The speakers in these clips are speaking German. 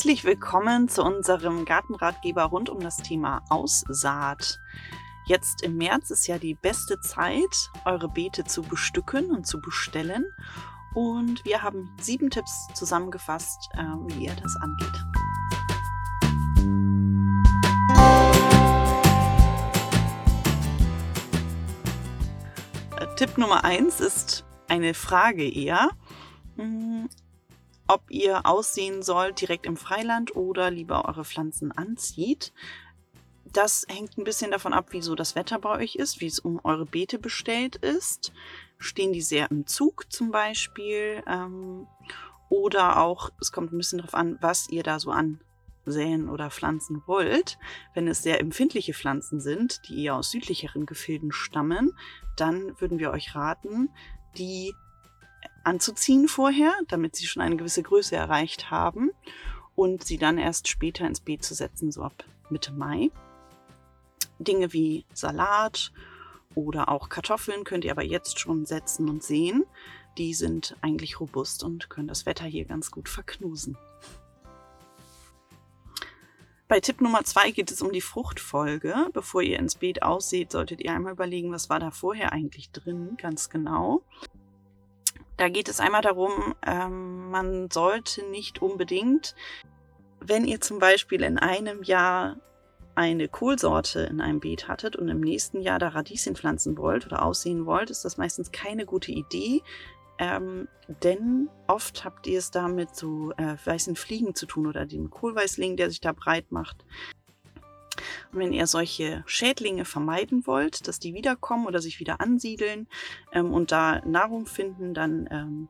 Herzlich willkommen zu unserem Gartenratgeber rund um das Thema Aussaat. Jetzt im März ist ja die beste Zeit, eure Beete zu bestücken und zu bestellen. Und wir haben sieben Tipps zusammengefasst, äh, wie ihr das angeht. Äh, Tipp Nummer eins ist eine Frage eher. Ob ihr aussehen sollt direkt im Freiland oder lieber eure Pflanzen anzieht. Das hängt ein bisschen davon ab, wie so das Wetter bei euch ist, wie es um eure Beete bestellt ist. Stehen die sehr im Zug zum Beispiel? Ähm, oder auch, es kommt ein bisschen darauf an, was ihr da so ansäen oder pflanzen wollt. Wenn es sehr empfindliche Pflanzen sind, die eher aus südlicheren Gefilden stammen, dann würden wir euch raten, die anzuziehen vorher, damit sie schon eine gewisse Größe erreicht haben und sie dann erst später ins Beet zu setzen, so ab Mitte Mai. Dinge wie Salat oder auch Kartoffeln könnt ihr aber jetzt schon setzen und sehen. Die sind eigentlich robust und können das Wetter hier ganz gut verknusen. Bei Tipp Nummer zwei geht es um die Fruchtfolge. Bevor ihr ins Beet ausseht, solltet ihr einmal überlegen, was war da vorher eigentlich drin, ganz genau. Da geht es einmal darum, ähm, man sollte nicht unbedingt, wenn ihr zum Beispiel in einem Jahr eine Kohlsorte in einem Beet hattet und im nächsten Jahr da Radieschen pflanzen wollt oder aussehen wollt, ist das meistens keine gute Idee, ähm, denn oft habt ihr es da mit so äh, weißen Fliegen zu tun oder dem Kohlweißling, der sich da breit macht. Wenn ihr solche Schädlinge vermeiden wollt, dass die wiederkommen oder sich wieder ansiedeln ähm, und da Nahrung finden, dann ähm,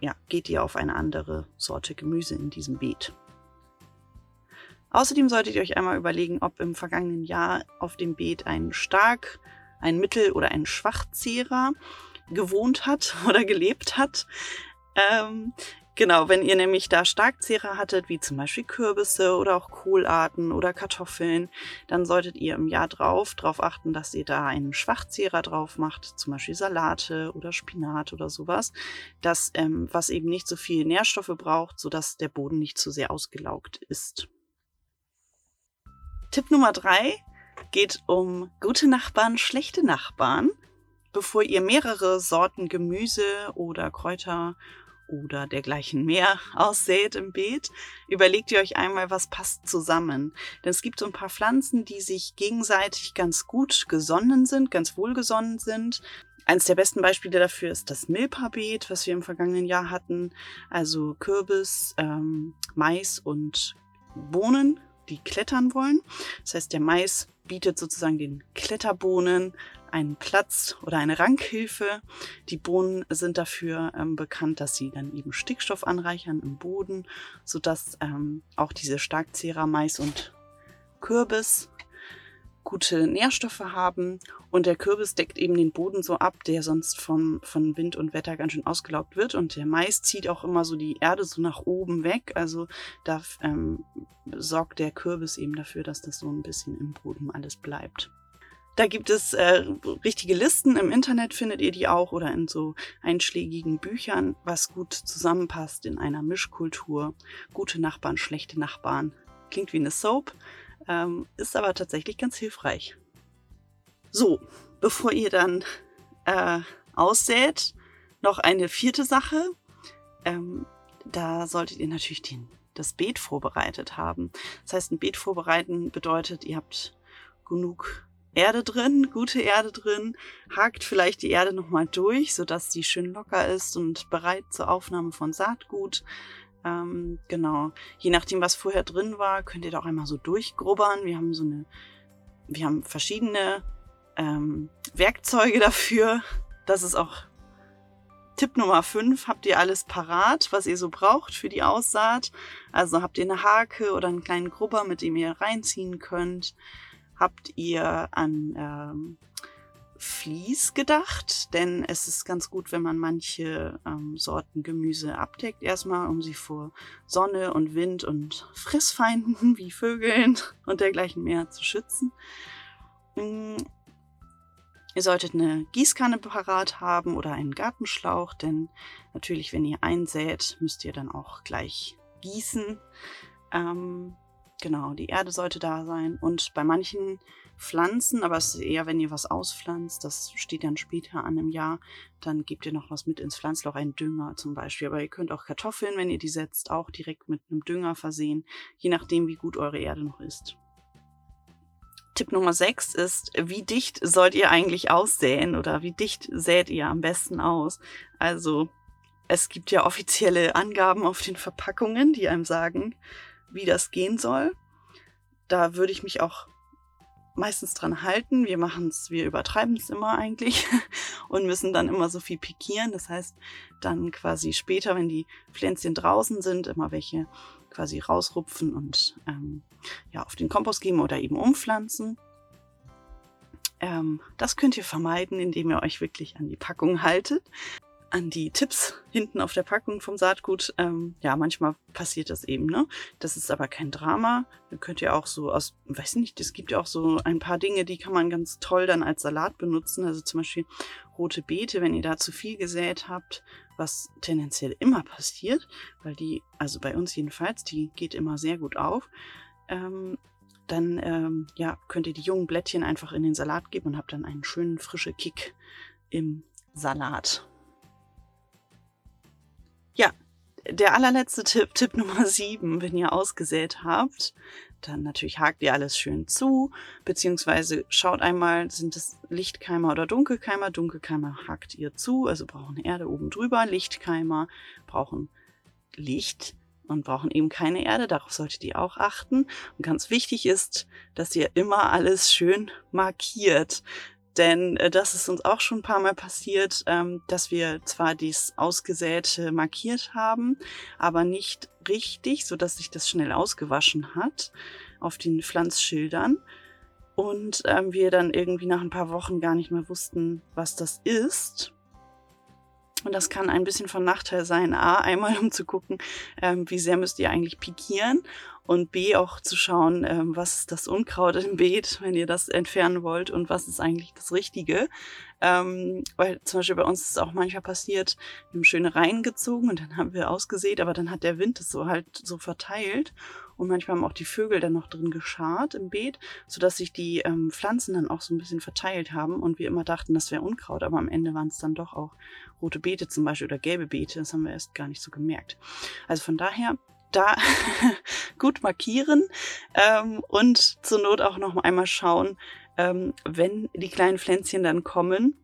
ja, geht ihr auf eine andere Sorte Gemüse in diesem Beet. Außerdem solltet ihr euch einmal überlegen, ob im vergangenen Jahr auf dem Beet ein stark, ein Mittel- oder ein Schwachzehrer gewohnt hat oder gelebt hat. Ähm, Genau, wenn ihr nämlich da Starkzehrer hattet, wie zum Beispiel Kürbisse oder auch Kohlarten oder Kartoffeln, dann solltet ihr im Jahr drauf darauf achten, dass ihr da einen Schwachzehrer drauf macht, zum Beispiel Salate oder Spinat oder sowas, das, ähm, was eben nicht so viel Nährstoffe braucht, sodass der Boden nicht zu sehr ausgelaugt ist. Tipp Nummer drei geht um gute Nachbarn, schlechte Nachbarn. Bevor ihr mehrere Sorten Gemüse oder Kräuter oder dergleichen mehr aussät im Beet, überlegt ihr euch einmal, was passt zusammen. Denn es gibt so ein paar Pflanzen, die sich gegenseitig ganz gut gesonnen sind, ganz wohlgesonnen sind. Eines der besten Beispiele dafür ist das Milpa-Beet, was wir im vergangenen Jahr hatten. Also Kürbis, ähm, Mais und Bohnen, die klettern wollen. Das heißt, der Mais bietet sozusagen den Kletterbohnen einen Platz oder eine Rankhilfe. Die Bohnen sind dafür ähm, bekannt, dass sie dann eben Stickstoff anreichern im Boden, sodass ähm, auch diese Starkzehrer Mais und Kürbis gute Nährstoffe haben und der Kürbis deckt eben den Boden so ab, der sonst vom, von Wind und Wetter ganz schön ausgelaugt wird und der Mais zieht auch immer so die Erde so nach oben weg, also da ähm, sorgt der Kürbis eben dafür, dass das so ein bisschen im Boden alles bleibt. Da gibt es äh, richtige Listen. Im Internet findet ihr die auch oder in so einschlägigen Büchern, was gut zusammenpasst in einer Mischkultur. Gute Nachbarn, schlechte Nachbarn. Klingt wie eine Soap, ähm, ist aber tatsächlich ganz hilfreich. So, bevor ihr dann äh, aussät, noch eine vierte Sache. Ähm, da solltet ihr natürlich den, das Beet vorbereitet haben. Das heißt, ein Beet vorbereiten bedeutet, ihr habt genug Erde drin, gute Erde drin, hakt vielleicht die Erde nochmal durch, sodass die schön locker ist und bereit zur Aufnahme von Saatgut. Ähm, genau. Je nachdem, was vorher drin war, könnt ihr da auch einmal so durchgrubbern. Wir haben so eine, wir haben verschiedene ähm, Werkzeuge dafür. Das ist auch Tipp Nummer 5. Habt ihr alles parat, was ihr so braucht für die Aussaat? Also habt ihr eine Hake oder einen kleinen Grubber, mit dem ihr reinziehen könnt. Habt ihr an ähm, Vlies gedacht? Denn es ist ganz gut, wenn man manche ähm, Sorten Gemüse abdeckt, erstmal, um sie vor Sonne und Wind und Fressfeinden wie Vögeln und dergleichen mehr zu schützen. Ähm, Ihr solltet eine Gießkanne parat haben oder einen Gartenschlauch, denn natürlich, wenn ihr einsät, müsst ihr dann auch gleich gießen. Ähm, genau, die Erde sollte da sein. Und bei manchen Pflanzen, aber es ist eher, wenn ihr was auspflanzt, das steht dann später an im Jahr, dann gebt ihr noch was mit ins Pflanzloch, einen Dünger zum Beispiel. Aber ihr könnt auch Kartoffeln, wenn ihr die setzt, auch direkt mit einem Dünger versehen, je nachdem, wie gut eure Erde noch ist. Tipp Nummer 6 ist, wie dicht sollt ihr eigentlich aussäen oder wie dicht sät ihr am besten aus? Also es gibt ja offizielle Angaben auf den Verpackungen, die einem sagen, wie das gehen soll. Da würde ich mich auch meistens dran halten. Wir machen es, wir übertreiben es immer eigentlich und müssen dann immer so viel pikieren. Das heißt, dann quasi später, wenn die Pflänzchen draußen sind, immer welche quasi rausrupfen und ähm, ja, auf den Kompost geben oder eben umpflanzen. Ähm, das könnt ihr vermeiden, indem ihr euch wirklich an die Packung haltet an die Tipps hinten auf der Packung vom Saatgut. Ähm, ja, manchmal passiert das eben, ne? Das ist aber kein Drama. Dann könnt ihr auch so aus, weiß nicht, es gibt ja auch so ein paar Dinge, die kann man ganz toll dann als Salat benutzen. Also zum Beispiel rote Beete, wenn ihr da zu viel gesät habt, was tendenziell immer passiert, weil die, also bei uns jedenfalls, die geht immer sehr gut auf. Ähm, dann ähm, ja, könnt ihr die jungen Blättchen einfach in den Salat geben und habt dann einen schönen frischen Kick im Salat. Der allerletzte Tipp, Tipp Nummer 7, wenn ihr ausgesät habt, dann natürlich hakt ihr alles schön zu, beziehungsweise schaut einmal, sind es Lichtkeimer oder Dunkelkeimer. Dunkelkeimer hakt ihr zu, also brauchen Erde oben drüber. Lichtkeimer brauchen Licht und brauchen eben keine Erde. Darauf solltet ihr auch achten. Und ganz wichtig ist, dass ihr immer alles schön markiert. Denn äh, das ist uns auch schon ein paar Mal passiert, ähm, dass wir zwar dies Ausgesäte markiert haben, aber nicht richtig, so dass sich das schnell ausgewaschen hat auf den Pflanzschildern. Und ähm, wir dann irgendwie nach ein paar Wochen gar nicht mehr wussten, was das ist. Und das kann ein bisschen von Nachteil sein. A, einmal um zu gucken, ähm, wie sehr müsst ihr eigentlich pikieren und B auch zu schauen, ähm, was ist das Unkraut im Beet, wenn ihr das entfernen wollt und was ist eigentlich das Richtige. Ähm, weil zum Beispiel bei uns ist es auch manchmal passiert, wir haben schöne Reihen gezogen und dann haben wir ausgesät, aber dann hat der Wind es so halt so verteilt und manchmal haben auch die Vögel dann noch drin geschart im Beet, sodass sich die ähm, Pflanzen dann auch so ein bisschen verteilt haben und wir immer dachten, das wäre Unkraut, aber am Ende waren es dann doch auch rote Beete zum Beispiel oder gelbe Beete, das haben wir erst gar nicht so gemerkt. Also von daher da gut markieren ähm, und zur Not auch noch einmal schauen, ähm, wenn die kleinen Pflänzchen dann kommen,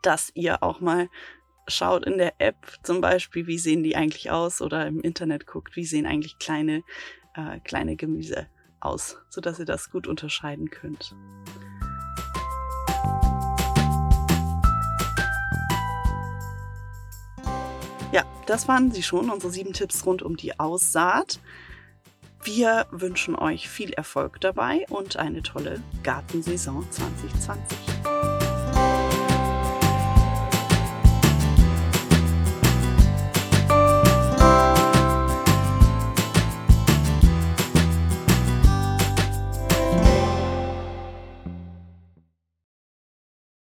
dass ihr auch mal schaut in der App zum Beispiel, wie sehen die eigentlich aus oder im Internet guckt, wie sehen eigentlich kleine, äh, kleine Gemüse aus, sodass ihr das gut unterscheiden könnt. Ja, das waren sie schon, unsere sieben Tipps rund um die Aussaat. Wir wünschen euch viel Erfolg dabei und eine tolle Gartensaison 2020.